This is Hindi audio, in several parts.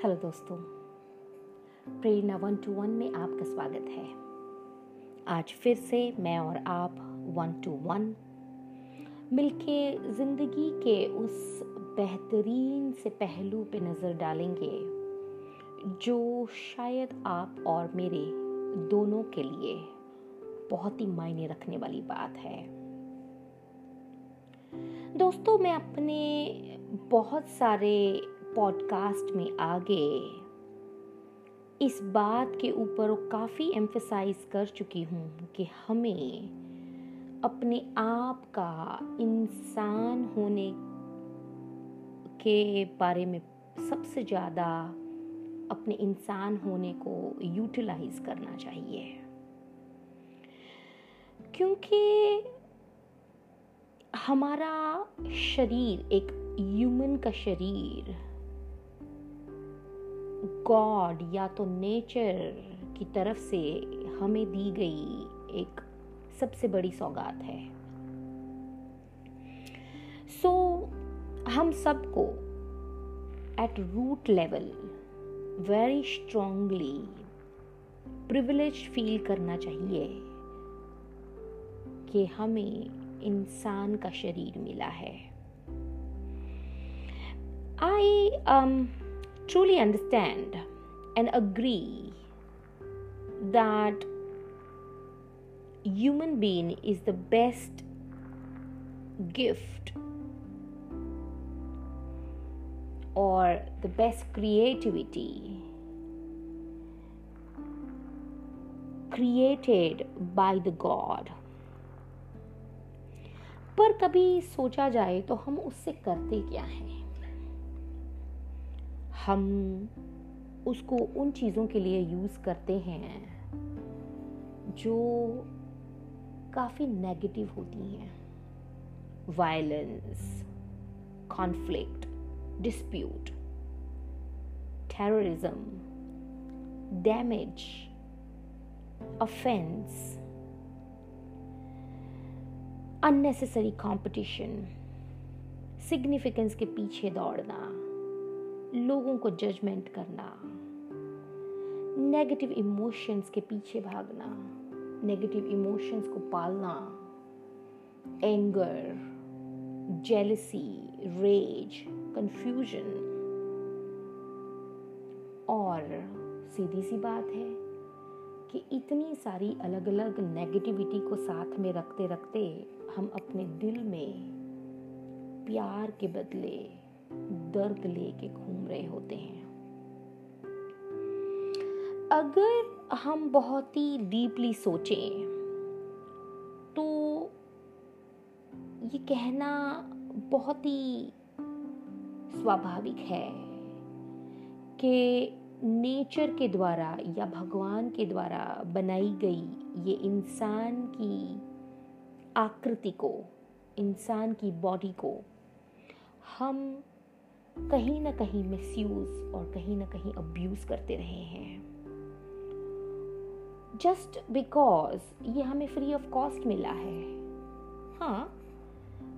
हेलो दोस्तों, प्रेरणा वन टू वन में आपका स्वागत है। आज फिर से मैं और आप वन टू वन मिलके ज़िंदगी के उस बेहतरीन से पहलू पे नज़र डालेंगे, जो शायद आप और मेरे दोनों के लिए बहुत ही मायने रखने वाली बात है। दोस्तों, मैं अपने बहुत सारे पॉडकास्ट में आगे। इस बात के ऊपर काफ़ी एम्फसाइज कर चुकी हूँ कि हमें अपने आप का इंसान होने के बारे में सबसे ज़्यादा अपने इंसान होने को यूटिलाइज करना चाहिए। क्योंकि हमारा शरीर, एक ह्यूमन का शरीर गॉड या तो नेचर की तरफ़ से हमें दी गई एक सबसे बड़ी सौगात है। सो so, हम सबको at root level very strongly privilege feel करना चाहिए कि हमें इंसान का शरीर मिला है। आई truly understand and agree that human being is the best gift or the best creativity created by the god पर कभी सोचा जाए तो हम उससे करते क्या हैं हम उसको उन चीज़ों के लिए यूज़ करते हैं जो काफ़ी नेगेटिव होती हैं. Violence conflict dispute terrorism damage offence unnecessary competition significance के पीछे दौड़ना. लोगों को जजमेंट करना नेगेटिव इमोशंस के पीछे भागना नेगेटिव इमोशंस को पालना एंगर जेलसी रेज कंफ्यूजन और सीधी सी बात है कि इतनी सारी अलग अलग नेगेटिविटी को साथ में रखते रखते हम अपने दिल में प्यार के बदले दर्द लेके घूम रहे होते हैं। अगर हम बहुत ही डीपली सोचें तो ये कहना बहुत ही स्वाभाविक है कि नेचर के द्वारा या भगवान के द्वारा बनाई गई ये इंसान की आकृति को, इंसान की बॉडी को, हम कहीं ना कहीं मिसयूज और कहीं ना कहीं अब्यूज करते रहे हैं। जस्ट बिकॉज़ ये हमें फ्री ऑफ़ कॉस्ट मिला है। हाँ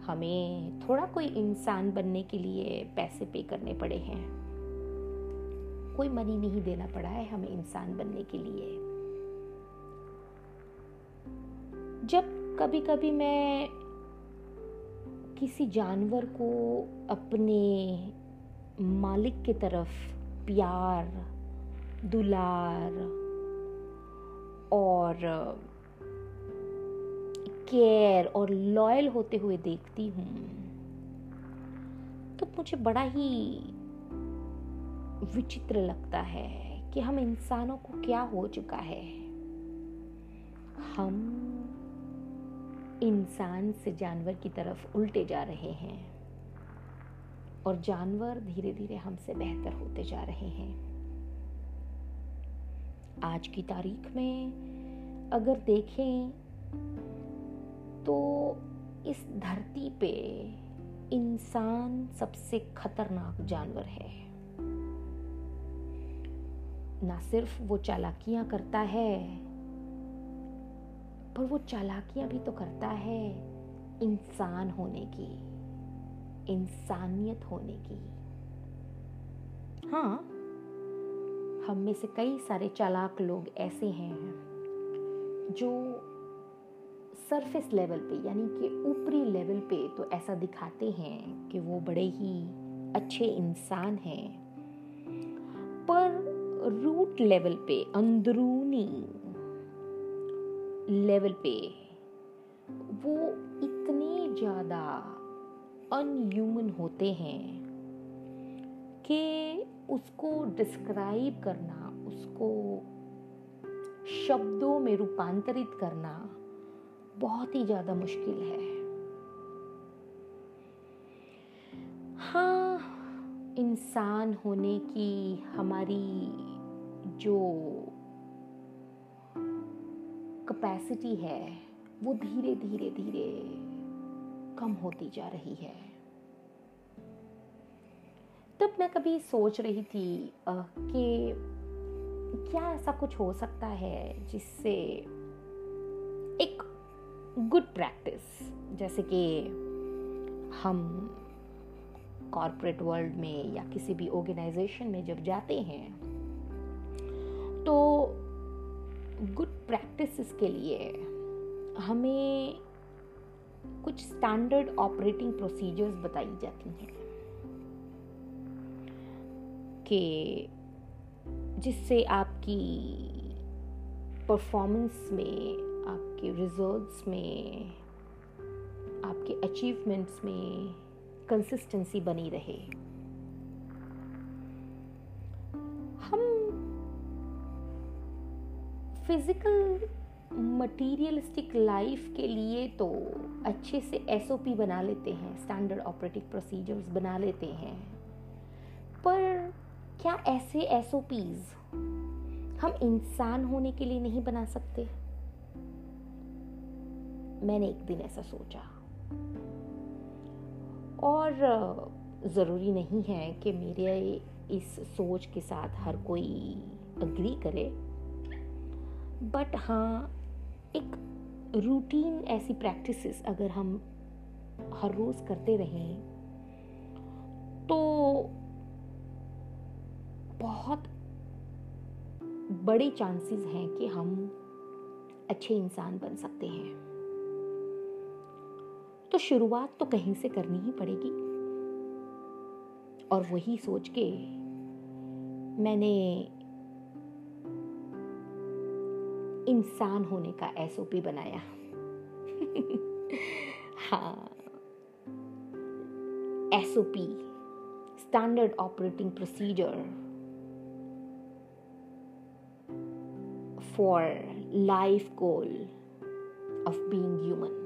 हमें थोड़ा कोई इंसान बनने के लिए पैसे पे करने पड़े हैं। कोई मनी नहीं देना पड़ा है हमें इंसान बनने के लिए। जब कभी कभी मैं किसी जानवर को अपने मालिक की तरफ़ प्यार, दुलार और केयर और लॉयल होते हुए देखती हूँ। तो मुझे बड़ा ही विचित्र लगता है कि हम इंसानों को क्या हो चुका है। हम इंसान से जानवर की तरफ़ उल्टे जा रहे हैं। और जानवर धीरे धीरे हमसे बेहतर होते जा रहे हैं। आज की तारीख में अगर देखें तो इस धरती पे इंसान सबसे खतरनाक जानवर है। ना सिर्फ़ वो चालाकियाँ करता है, पर वो चालाकियाँ भी तो करता है इंसान होने की। इंसानियत होने की। हाँ। हम में से कई सारे चालाक लोग ऐसे हैं जो सरफेस लेवल पे यानी कि ऊपरी लेवल पे तो ऐसा दिखाते हैं कि वो बड़े ही अच्छे इंसान हैं। पर रूट लेवल पे अंदरूनी लेवल पे वो इतने ज़्यादा अनह्यूमन होते हैं कि उसको डिस्क्राइब करना, उसको शब्दों में रूपांतरित करना बहुत ही ज़्यादा मुश्किल है। हाँ इंसान होने की हमारी जो कैपेसिटी है, वो धीरे धीरे धीरे कम होती जा रही है। तब मैं कभी सोच रही थी कि क्या ऐसा कुछ हो सकता है जिससे एक गुड प्रैक्टिस जैसे कि हम कॉरपोरेट वर्ल्ड में या किसी भी ऑर्गेनाइजेशन में जब जाते हैं तो गुड प्रैक्टिस के लिए हमें कुछ स्टैंडर्ड ऑपरेटिंग प्रोसीजर्स बताई जाती हैं। कि जिससे आपकी परफॉर्मेंस में, आपके रिजल्ट्स में, आपके अचीवमेंट्स में कंसिस्टेंसी बनी रहे। हम फ़िज़िकल मटीरियलिस्टिक लाइफ के लिए तो अच्छे से एसओपी बना लेते हैं स्टैंडर्ड ऑपरेटिंग प्रोसीजर्स बना लेते हैं। पर क्या ऐसे एस हम इंसान होने के लिए नहीं बना सकते? मैंने एक दिन ऐसा सोचा। और ज़रूरी नहीं है कि मेरे इस सोच के साथ हर कोई अग्री करे। बट हाँ एक रूटीन ऐसी प्रैक्टिसेस अगर हम हर रोज़ करते रहें तो बहुत बड़े चांसेस हैं कि हम अच्छे इंसान बन सकते हैं। तो शुरुआत तो कहीं से करनी ही पड़ेगी। और वही सोच के मैंने इंसान होने का एसओपी बनाया। हाँ। SOP standard operating procedure for life goal of being human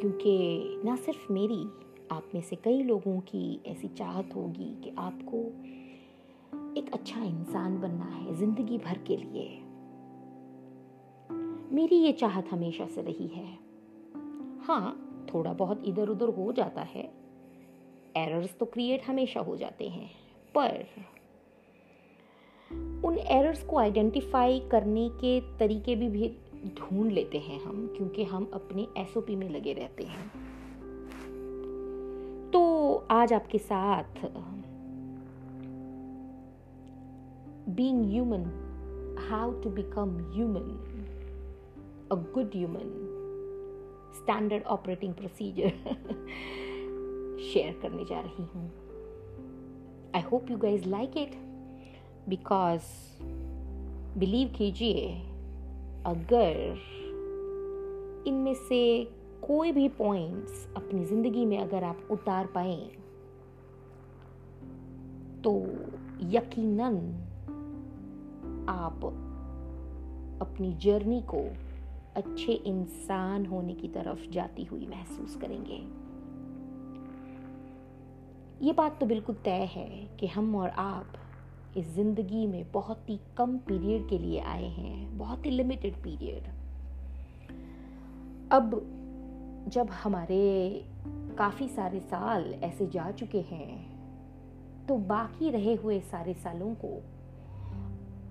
क्योंकि ना सिर्फ़ मेरी, आप में से कई लोगों की ऐसी चाहत होगी कि आपको एक अच्छा इंसान बनना है ज़िंदगी भर के लिए। मेरी ये चाहत हमेशा से रही है। हाँ थोड़ा बहुत इधर उधर हो जाता है। एरर्स तो क्रिएट हमेशा हो जाते हैं पर उन एरर्स को आइडेंटिफाई करने के तरीके भी, भी ढूंढ लेते हैं हम क्योंकि हम अपने एसओपी में लगे रहते हैं। तो आज आपके साथ being human how to become human a good human standard operating procedure share करने जा रही हूँ। I hope you guys like it because believe कीजिए, अगर इनमें से कोई भी पॉइंट्स अपनी ज़िंदगी में अगर आप उतार पाए तो यकीनन आप अपनी जर्नी को अच्छे इंसान होने की तरफ़ जाती हुई महसूस करेंगे। ये बात तो बिल्कुल तय है कि हम और आप इस ज़िंदगी में बहुत ही कम पीरियड के लिए आए हैं, बहुत ही लिमिटेड पीरियड। अब जब हमारे काफ़ी सारे साल ऐसे जा चुके हैं तो बाकी रहे हुए सारे सालों को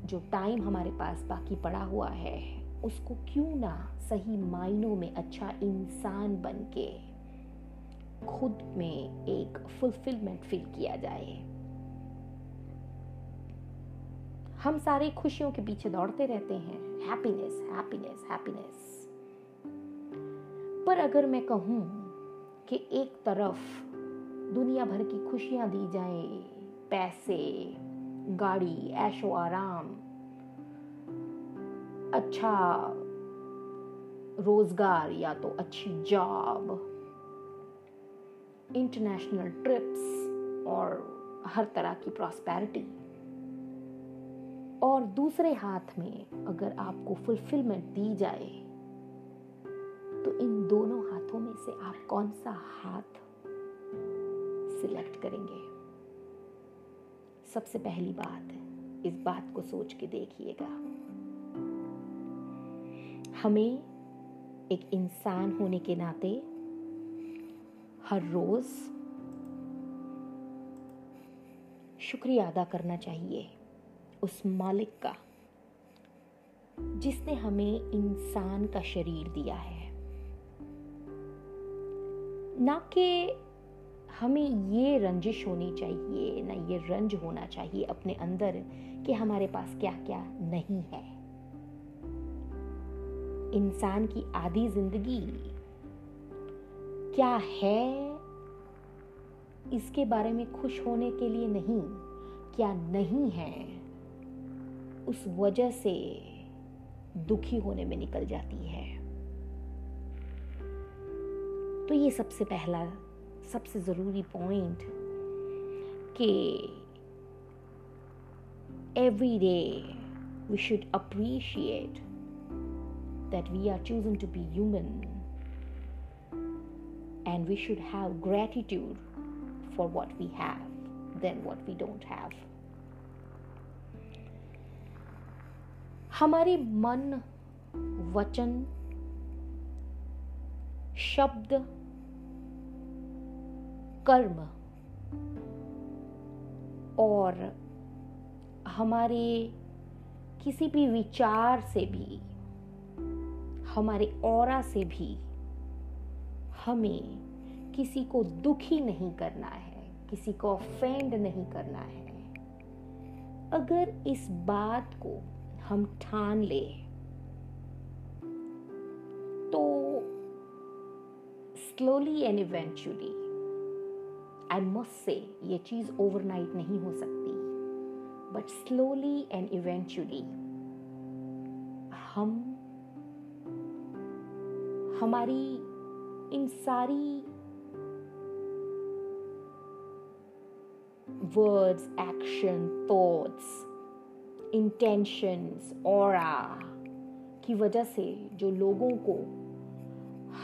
जो टाइम हमारे पास बाकी पड़ा हुआ है, उसको क्यों ना सही मायनों में अच्छा इंसान बन के खुद में एक फुलफिलमेंट फील किया जाए। हम सारे खुशियों के पीछे दौड़ते रहते हैं। हैप्पीनेस हैप्पीनेस हैप्पीनेस पर अगर मैं कहूँ कि एक तरफ़ दुनिया भर की खुशियाँ दी जाए, पैसे गाड़ी ऐशो आराम अच्छा रोज़गार या तो अच्छी जॉब इंटरनेशनल ट्रिप्स और हर तरह की प्रॉस्पेरिटी और दूसरे हाथ में अगर आपको फुलफिलमेंट दी जाए तो इन दोनों हाथों में से आप कौन सा हाथ सिलेक्ट करेंगे? सबसे पहली बात इस बात को सोच के देखिएगा। हमें एक इंसान होने के नाते हर रोज शुक्रिया अदा करना चाहिए उस मालिक का, जिसने हमें इंसान का शरीर दिया है। ना कि हमें ये रंजिश होनी चाहिए, ना ये रंज होना चाहिए अपने अंदर कि हमारे पास क्या क्या नहीं है। इंसान की आधी ज़िंदगी क्या है, इसके बारे में खुश होने के लिए नहीं, क्या नहीं है, उस वजह से दुखी होने में निकल जाती है। तो ये सबसे पहला सबसे ज़रूरी पॉइंट कि every day we should appreciate that we are chosen to be human and we should have gratitude for what we have than what we don't have. हमारे मन वचन शब्द कर्म। और हमारे किसी भी विचार से भी, हमारे और से भी हमें किसी को दुखी नहीं करना है, किसी को ऑफेंड नहीं करना है। अगर इस बात को हम ठान ले तो slowly and eventually I must say ये चीज़ ओवरनाइट नहीं हो सकती। बट स्लोली एंड इवेंचुअली हम, हमारी इन सारी वर्ड्स एक्शन थॉट्स इंटेंशंस और की वजह से जो लोगों को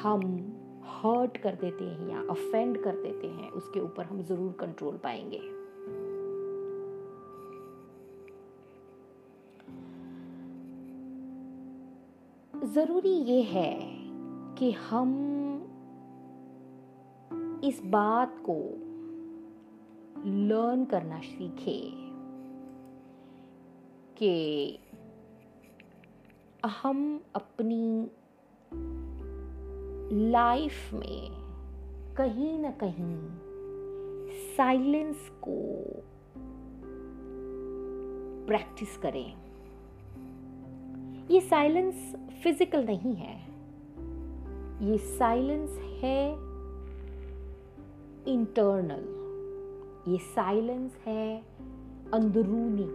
हम हर्ट कर देते हैं या अफेंड कर देते हैं, उसके ऊपर हम ज़रूर कंट्रोल पाएँगे। ज़रूरी ये है कि हम इस बात को लर्न करना सीखे कि हम अपनी लाइफ में कहीं ना कहीं साइलेंस को प्रैक्टिस करें। ये साइलेंस फ़िज़िकल नहीं है। ये साइलेंस है इंटरनल। ये साइलेंस है अंदरूनी।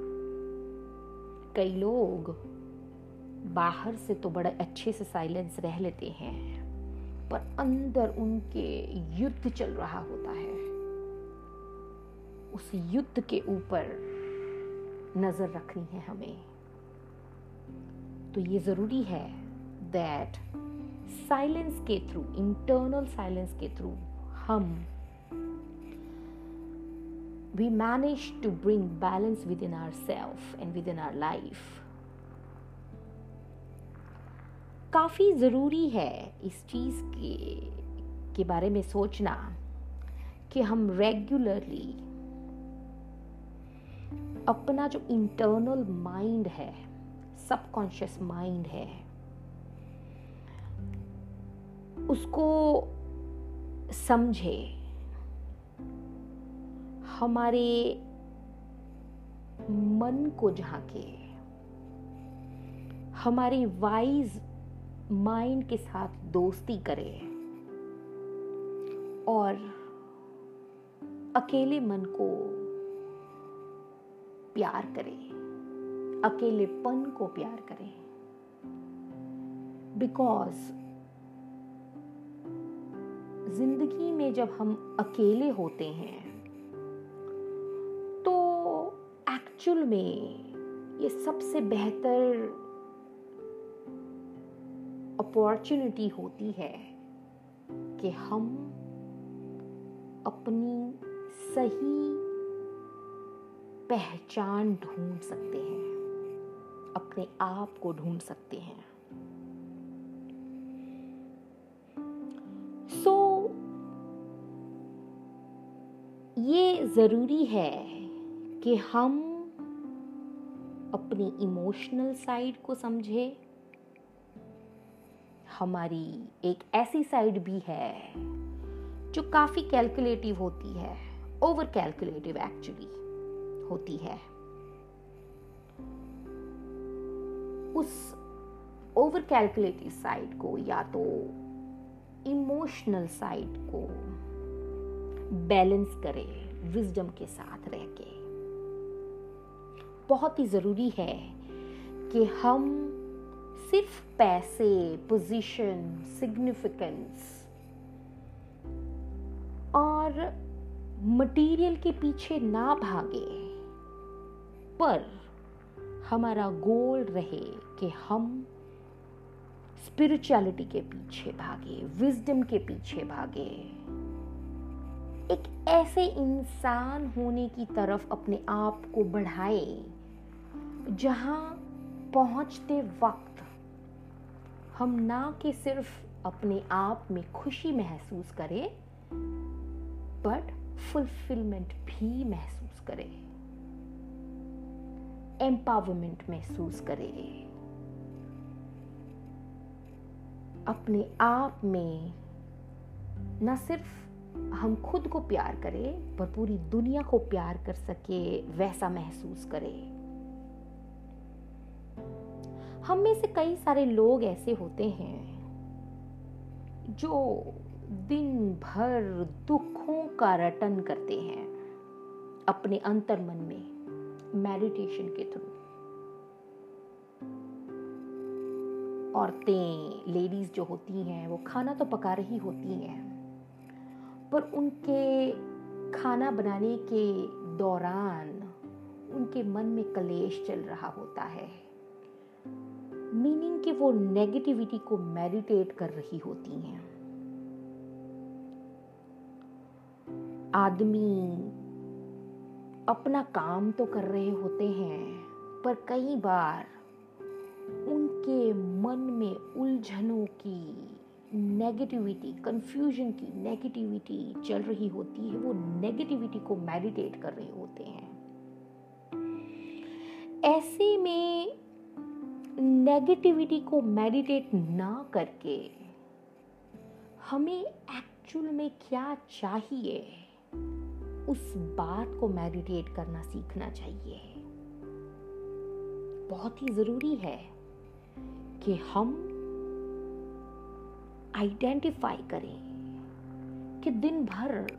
कई लोग बाहर से तो बड़े अच्छे से साइलेंस रह लेते हैं। पर अंदर उनके युद्ध चल रहा होता है। उस युद्ध के ऊपर नज़र रखनी है हमें। तो ये ज़रूरी है दैट साइलेंस के थ्रू इंटरनल साइलेंस के थ्रू हम we manage to bring balance within our self and with काफ़ी ज़रूरी है इस चीज़ के के बारे में सोचना कि हम रेगुलरली अपना जो इंटरनल माइंड है सबकॉन्शियस माइंड है, उसको समझे। हमारे मन को झांके। हमारी वाइज माइंड के साथ दोस्ती करें। और अकेले मन को प्यार करे। अकेलेपन को प्यार करें। बिकॉज़ ज़िंदगी में जब हम अकेले होते हैं तो एक्चुअल में ये सबसे बेहतर अपॉर्चुनिटी होती है कि हम अपनी सही पहचान ढूंढ सकते हैं अपने आप को ढूंढ सकते हैं। सो so, ये ज़रूरी है कि हम अपनी इमोशनल साइड को समझे हमारी एक ऐसी साइड भी है जो काफ़ी कैलकुलेटिव होती है, ओवर कैलकुलेटिव एक्चुअली होती है। उस ओवर कैलकुलेटिव साइड को या तो इमोशनल साइड को बैलेंस करे, विजडम के साथ रह के। बहुत ही ज़रूरी है कि हम सिर्फ़ पैसे पोजीशन सिग्निफिकेंस और मटेरियल के पीछे ना भागे, पर हमारा गोल रहे कि हम स्पिरिचुअलिटी के पीछे भागे विजडम के पीछे भागे। एक ऐसे इंसान होने की तरफ़ अपने आप को बढ़ाए, जहाँ पहुँचते वक्त हम ना कि सिर्फ़ अपने आप में खुशी महसूस करें बट फुलफिलमेंट भी महसूस करें। एम्पावरमेंट महसूस करें। अपने आप में न सिर्फ़ हम खुद को प्यार करें, पर पूरी दुनिया को प्यार कर सके, वैसा महसूस करें। हम में से कई सारे लोग ऐसे होते हैं जो दिन भर दुखों का रटन करते हैं अपने अंतर मन में मेडिटेशन के थ्रू औरतें लेडीज़ जो होती हैं, वो खाना तो पका रही होती हैं, पर उनके खाना बनाने के दौरान उनके मन में कलेश चल रहा होता है। मीनिंग कि वो नेगेटिविटी को मेडिटेट कर रही होती हैं। आदमी अपना काम तो कर रहे होते हैं, पर कई बार उनके मन में उलझनों की नेगेटिविटी कंफ्यूजन की नेगेटिविटी चल रही होती है, वो नेगेटिविटी को मेडिटेट कर रहे होते हैं। ऐसे में नेगेटिविटी को मेडिटेट ना करके हमें एक्चुअल में क्या चाहिए? उस बात को मेडिटेट करना सीखना चाहिए। बहुत ही ज़रूरी है कि हम आइडेंटिफाई करें कि दिन भर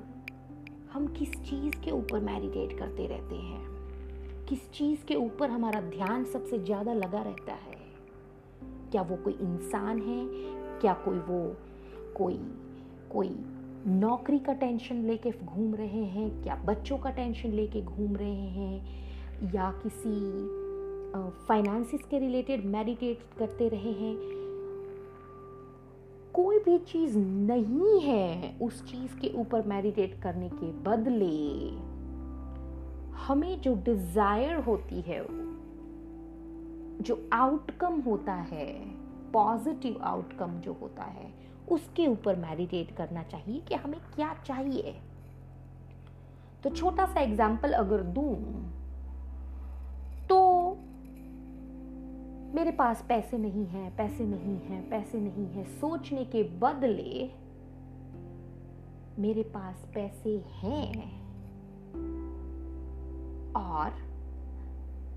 हम किस चीज़ के ऊपर मेडिटेट करते रहते हैं। किस चीज़ के ऊपर हमारा ध्यान सबसे ज़्यादा लगा रहता है? क्या वो कोई इंसान है? क्या कोई वो कोई कोई नौकरी का टेंशन लेके घूम रहे हैं? क्या बच्चों का टेंशन लेके घूम रहे हैं? या किसी फाइनेंसिस के रिलेटेड मेडिटेट करते रहे हैं? कोई भी चीज़ नहीं है उस चीज़ के ऊपर मेडिटेट करने के बदले। हमें जो डिज़ायर होती है जो आउटकम होता है पॉजिटिव आउटकम जो होता है, उसके ऊपर मेडिटेट करना चाहिए कि हमें क्या चाहिए। तो छोटा सा एग्ज़ाम्पल अगर दूँ तो मेरे पास पैसे नहीं है, पैसे नहीं है, पैसे नहीं है, सोचने के बदले मेरे पास पैसे हैं। और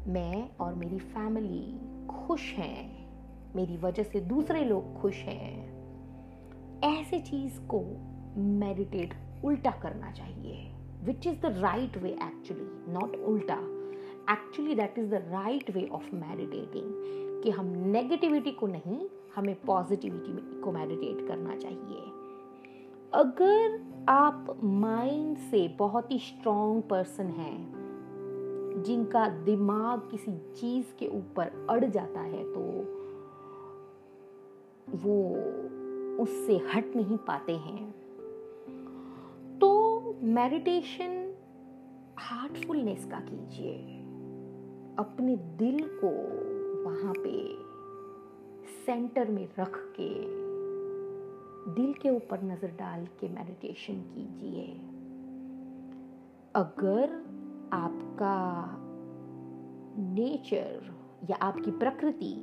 मैं और मेरी फैमिली खुश हैं। मेरी वजह से दूसरे लोग खुश हैं। ऐसे चीज़ को मेडिटेट उल्टा करना चाहिए which is the right way actually not उल्टा। Actually that is the right way of meditating कि हम नेगेटिविटी को नहीं, हमें पॉजिटिविटी को मेडिटेट करना चाहिए। अगर आप माइंड से बहुत ही स्ट्रॉन्ग पर्सन हैं जिनका दिमाग किसी चीज़ के ऊपर अड़ जाता है तो वो उससे हट नहीं पाते हैं। तो मेडिटेशन हार्टफुलनेस का कीजिए। अपने दिल को वहाँ पे सेंटर में रख के, दिल के ऊपर नज़र डाल के मेडिटेशन कीजिए। अगर आपका नेचर या आपकी प्रकृति,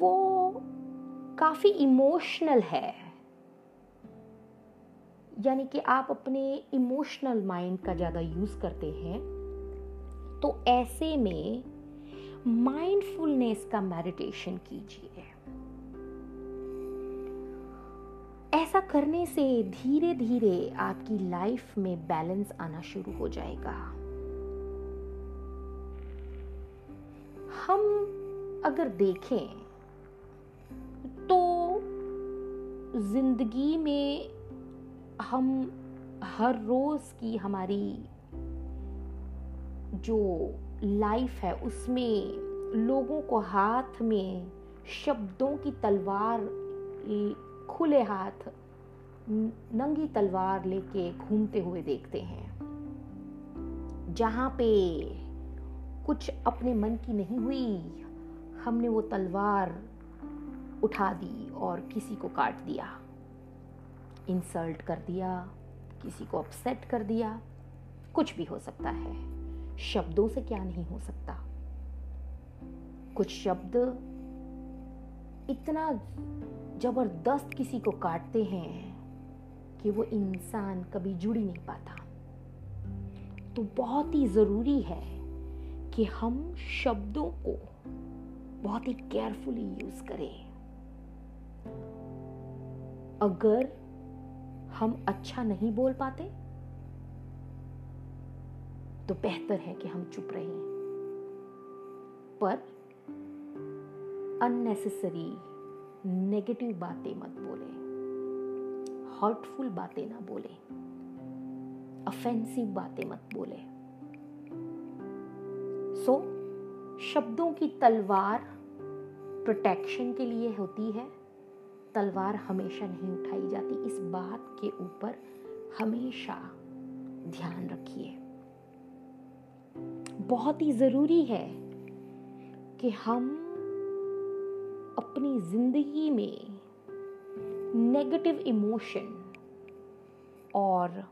वो काफ़ी इमोशनल है। यानी कि आप अपने इमोशनल माइंड का ज़्यादा यूज़ करते हैं तो ऐसे में माइंडफुलनेस का मेडिटेशन कीजिए। करने से धीरे धीरे आपकी लाइफ में बैलेंस आना शुरू हो जाएगा। हम अगर देखें तो ज़िंदगी में हम हर रोज की हमारी जो लाइफ है, उसमें लोगों को हाथ में शब्दों की तलवार, खुले हाथ नंगी तलवार लेके घूमते हुए देखते हैं, जहाँ पे कुछ अपने मन की नहीं हुई, हमने वो तलवार उठा दी और किसी को काट दिया इंसल्ट कर दिया, किसी को अपसेट कर दिया, कुछ भी हो सकता है। शब्दों से क्या नहीं हो सकता। कुछ शब्द इतना ज़बरदस्त किसी को काटते हैं कि वो इंसान कभी जुड़ नहीं पाता। तो बहुत ही ज़रूरी है कि हम शब्दों को बहुत ही केयरफुली यूज़ करें। अगर हम अच्छा नहीं बोल पाते तो बेहतर है कि हम चुप रहें। पर अननेसेसरी नेगेटिव बातें मत बोले। हर्टफुल बातें ना बोले। अफेंसिव बातें मत बोले। सो so, शब्दों की तलवार प्रोटेक्शन के लिए होती है। तलवार हमेशा नहीं उठाई जाती। इस बात के ऊपर हमेशा ध्यान रखिए। बहुत ही ज़रूरी है कि हम अपनी ज़िंदगी में नेगेटिव इमोशन और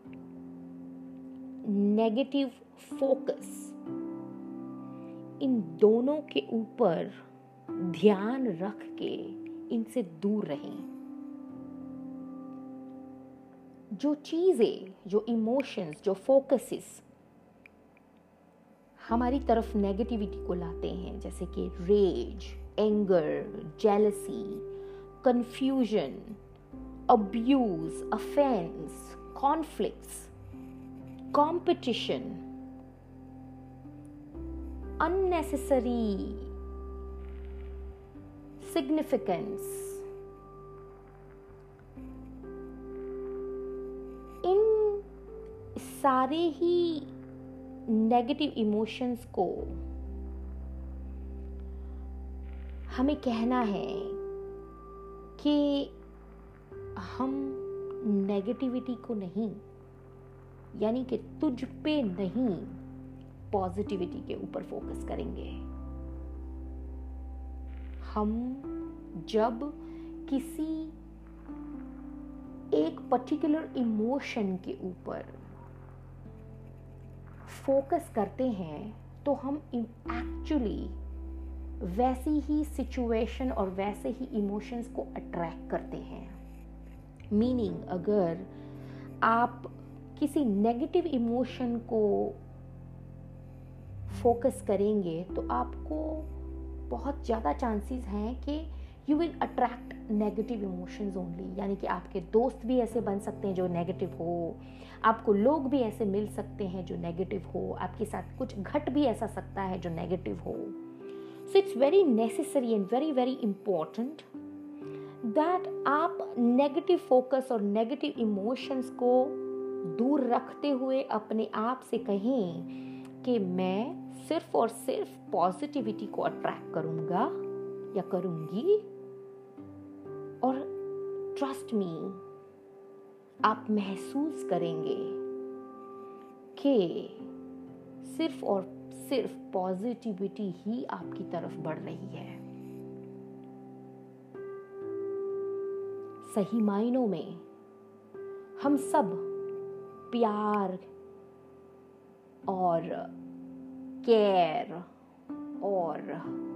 नेगेटिव फोकस इन दोनों के ऊपर ध्यान रख के इनसे दूर रहें। जो चीज़ें, जो इमोशंस जो फोकसेस हमारी तरफ़ नेगेटिविटी को लाते हैं, जैसे कि rage anger jealousy confusion abuse offence conflicts competition unnecessary significance इन सारे ही नेगेटिव इमोशंस को हमें कहना है कि हम नेगेटिविटी को नहीं, यानी कि तुझ पे नहीं पॉजिटिविटी के ऊपर फोकस करेंगे। हम जब किसी एक पर्टिकुलर इमोशन के ऊपर फोकस करते हैं तो हम एक्चुअली वैसी ही सिचुएशन और वैसे ही इमोशंस को अट्रैक्ट करते हैं। मीनिंग अगर आप किसी नेगेटिव इमोशन को फोकस करेंगे तो आपको बहुत ज़्यादा चांसेस हैं कि you will attract negative emotions only यानी कि आपके दोस्त भी ऐसे बन सकते हैं जो नेगेटिव हो, आपको लोग भी ऐसे मिल सकते हैं जो नेगेटिव हो, आपके साथ कुछ घट भी ऐसा सकता है जो नेगेटिव हो. So it's very necessary and very very important that आप नेगेटिव फोकस और नेगेटिव इमोशंस को दूर रखते हुए अपने आप से कहें कि मैं सिर्फ़ और सिर्फ़ पॉजिटिविटी को अट्रैक्ट करूँगा या करूँगी। और ट्रस्ट मी आप महसूस करेंगे कि सिर्फ़ और सिर्फ़ पॉजिटिविटी ही आपकी तरफ़ बढ़ रही है। सही मायनों में हम सब प्यार और केयर और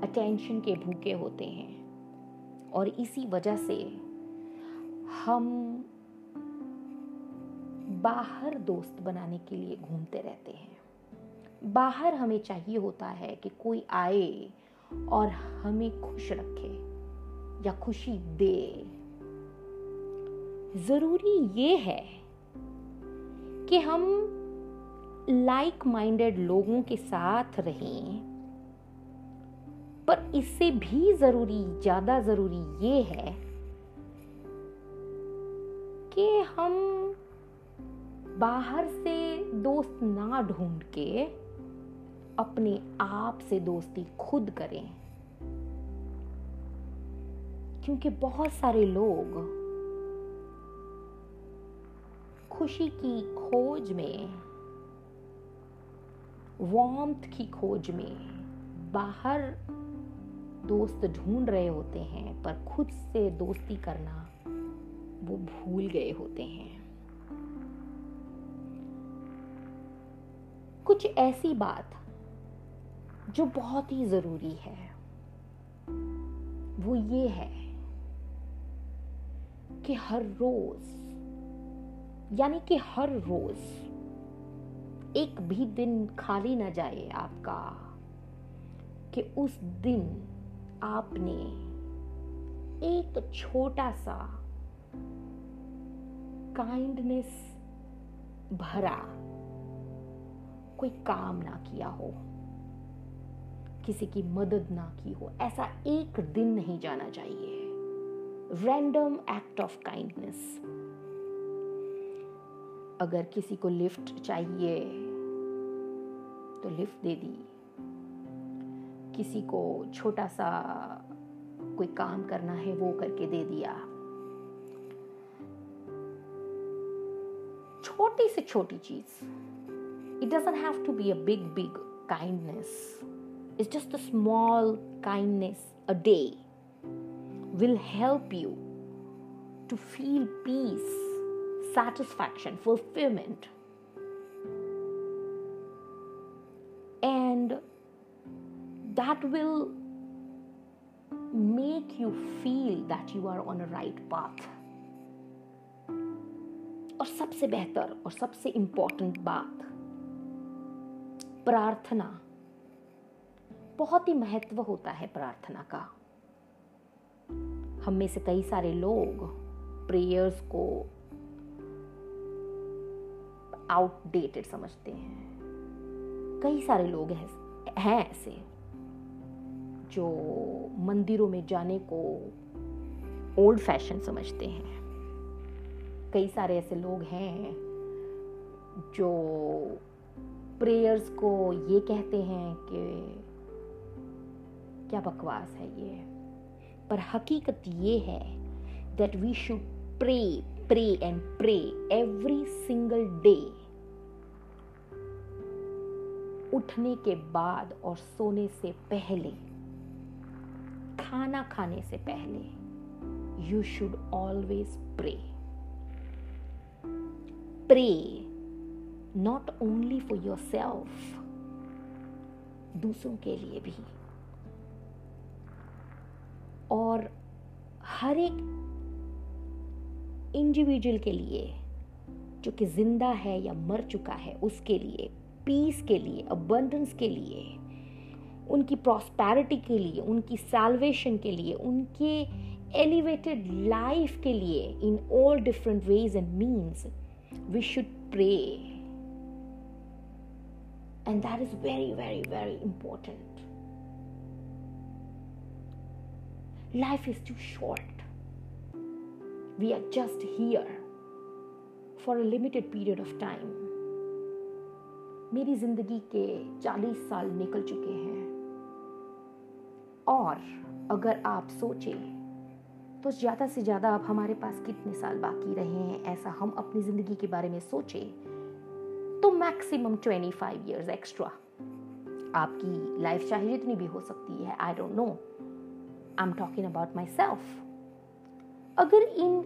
अटेंशन के भूखे होते हैं। और इसी वजह से हम बाहर दोस्त बनाने के लिए घूमते रहते हैं। बाहर हमें चाहिए होता है कि कोई आए और हमें खुश रखे या खुशी दे। ज़रूरी ये है कि हम लाइक माइंडेड लोगों के साथ रहें, पर इससे भी ज़रूरी, ज़्यादा ज़रूरी ये है कि हम बाहर से दोस्त ना ढूंढ के अपने आप से दोस्ती खुद करें। क्योंकि बहुत सारे लोग खुशी की खोज में वार्मथ की खोज में बाहर दोस्त ढूंढ रहे होते हैं, पर खुद से दोस्ती करना वो भूल गए होते हैं। कुछ ऐसी बात जो बहुत ही ज़रूरी है, वो ये है कि हर रोज यानी कि हर रोज एक भी दिन खाली ना जाए आपका, कि उस दिन आपने एक छोटा सा काइंडनेस भरा कोई काम ना किया हो, किसी की मदद ना की हो, ऐसा एक दिन नहीं जाना चाहिए। रैंडम एक्ट ऑफ़ काइंडनेस अगर किसी को लिफ्ट चाहिए तो लिफ्ट दे दी। किसी को छोटा सा कोई काम करना है, वो करके दे दिया। छोटी से छोटी चीज़। It doesn't have to be a big big kindness it's just a small kindness a day will help you to feel peace satisfaction, fulfillment. And that will make you feel that you are on a right path. और सबसे बेहतर और सबसे इंपॉर्टेंट बात प्रार्थना बहुत ही महत्व होता है प्रार्थना का हम में से कई सारे लोग प्रेयर्स को आउटडेटेड समझते हैं। कई सारे लोग हैं ऐसे, जो मंदिरों में जाने को ओल्ड फ़ैशन समझते हैं। कई सारे ऐसे लोग हैं, जो प्रेयर्स को ये कहते हैं कि, क्या बकवास है ये? पर हकीकत ये है that we should pray pray and pray every single day उठने के बाद और सोने से पहले, खाना खाने से पहले you should always pray pray not only for yourself दूसरों के लिए भी. और हर एक इंडिविजुअल के लिए, जो कि ज़िंदा है या मर चुका है, उसके लिए पीस के लिए अबंडेंस के लिए, उनकी प्रॉस्पैरिटी के लिए, उनकी सैल्वेशन के लिए, उनके एलिवेटेड लाइफ के लिए in all different ways and means we should pray and that is very very very important life is too short we are just here for a limited period of time मेरी ज़िंदगी के 40 साल निकल चुके हैं। और अगर आप सोचें तो ज़्यादा से ज़्यादा अब हमारे पास कितने साल बाकी रहे हैं, ऐसा हम अपनी ज़िंदगी के बारे में सोचें तो maximum twenty five years extra आपकी लाइफ चाहे जितनी भी हो सकती है I don't know I am talking about myself अगर इन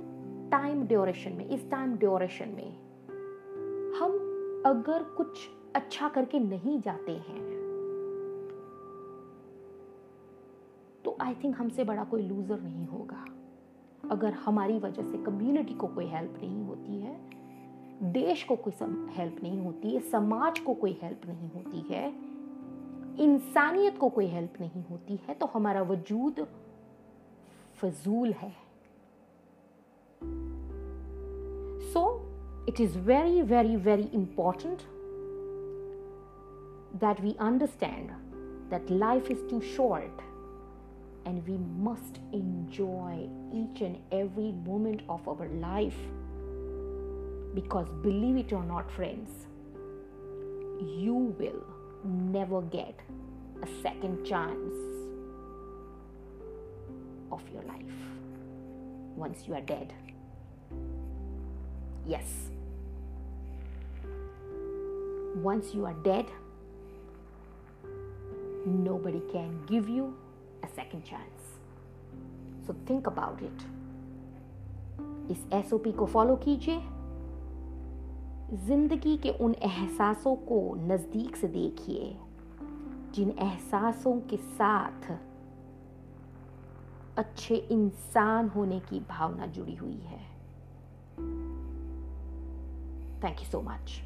टाइम ड्योरेशन में, इस टाइम ड्योरेशन में हम अगर कुछ अच्छा करके नहीं जाते हैं। तो आई थिंक हमसे बड़ा कोई लूजर नहीं होगा। अगर हमारी वजह से कम्युनिटी को कोई हेल्प नहीं होती है, देश को कोई हेल्प नहीं होती है, समाज को कोई हेल्प नहीं होती है, इंसानियत को कोई हेल्प नहीं होती है तो हमारा वजूद फजूल है। So it is very very very important that we understand that life is too short and we must enjoy each and every moment of our life. Because believe it or not, friends, you will never get a second chance of your life once you are dead. Yes. Once you are dead, nobody can give you a second chance. So think about it. इस एस को फॉलो कीजिए ज़िंदगी के उन एहसासों को नज़दीक से देखिए, जिन एहसासों के साथ अच्छे इंसान होने की भावना जुड़ी हुई है थैंक यू सो मच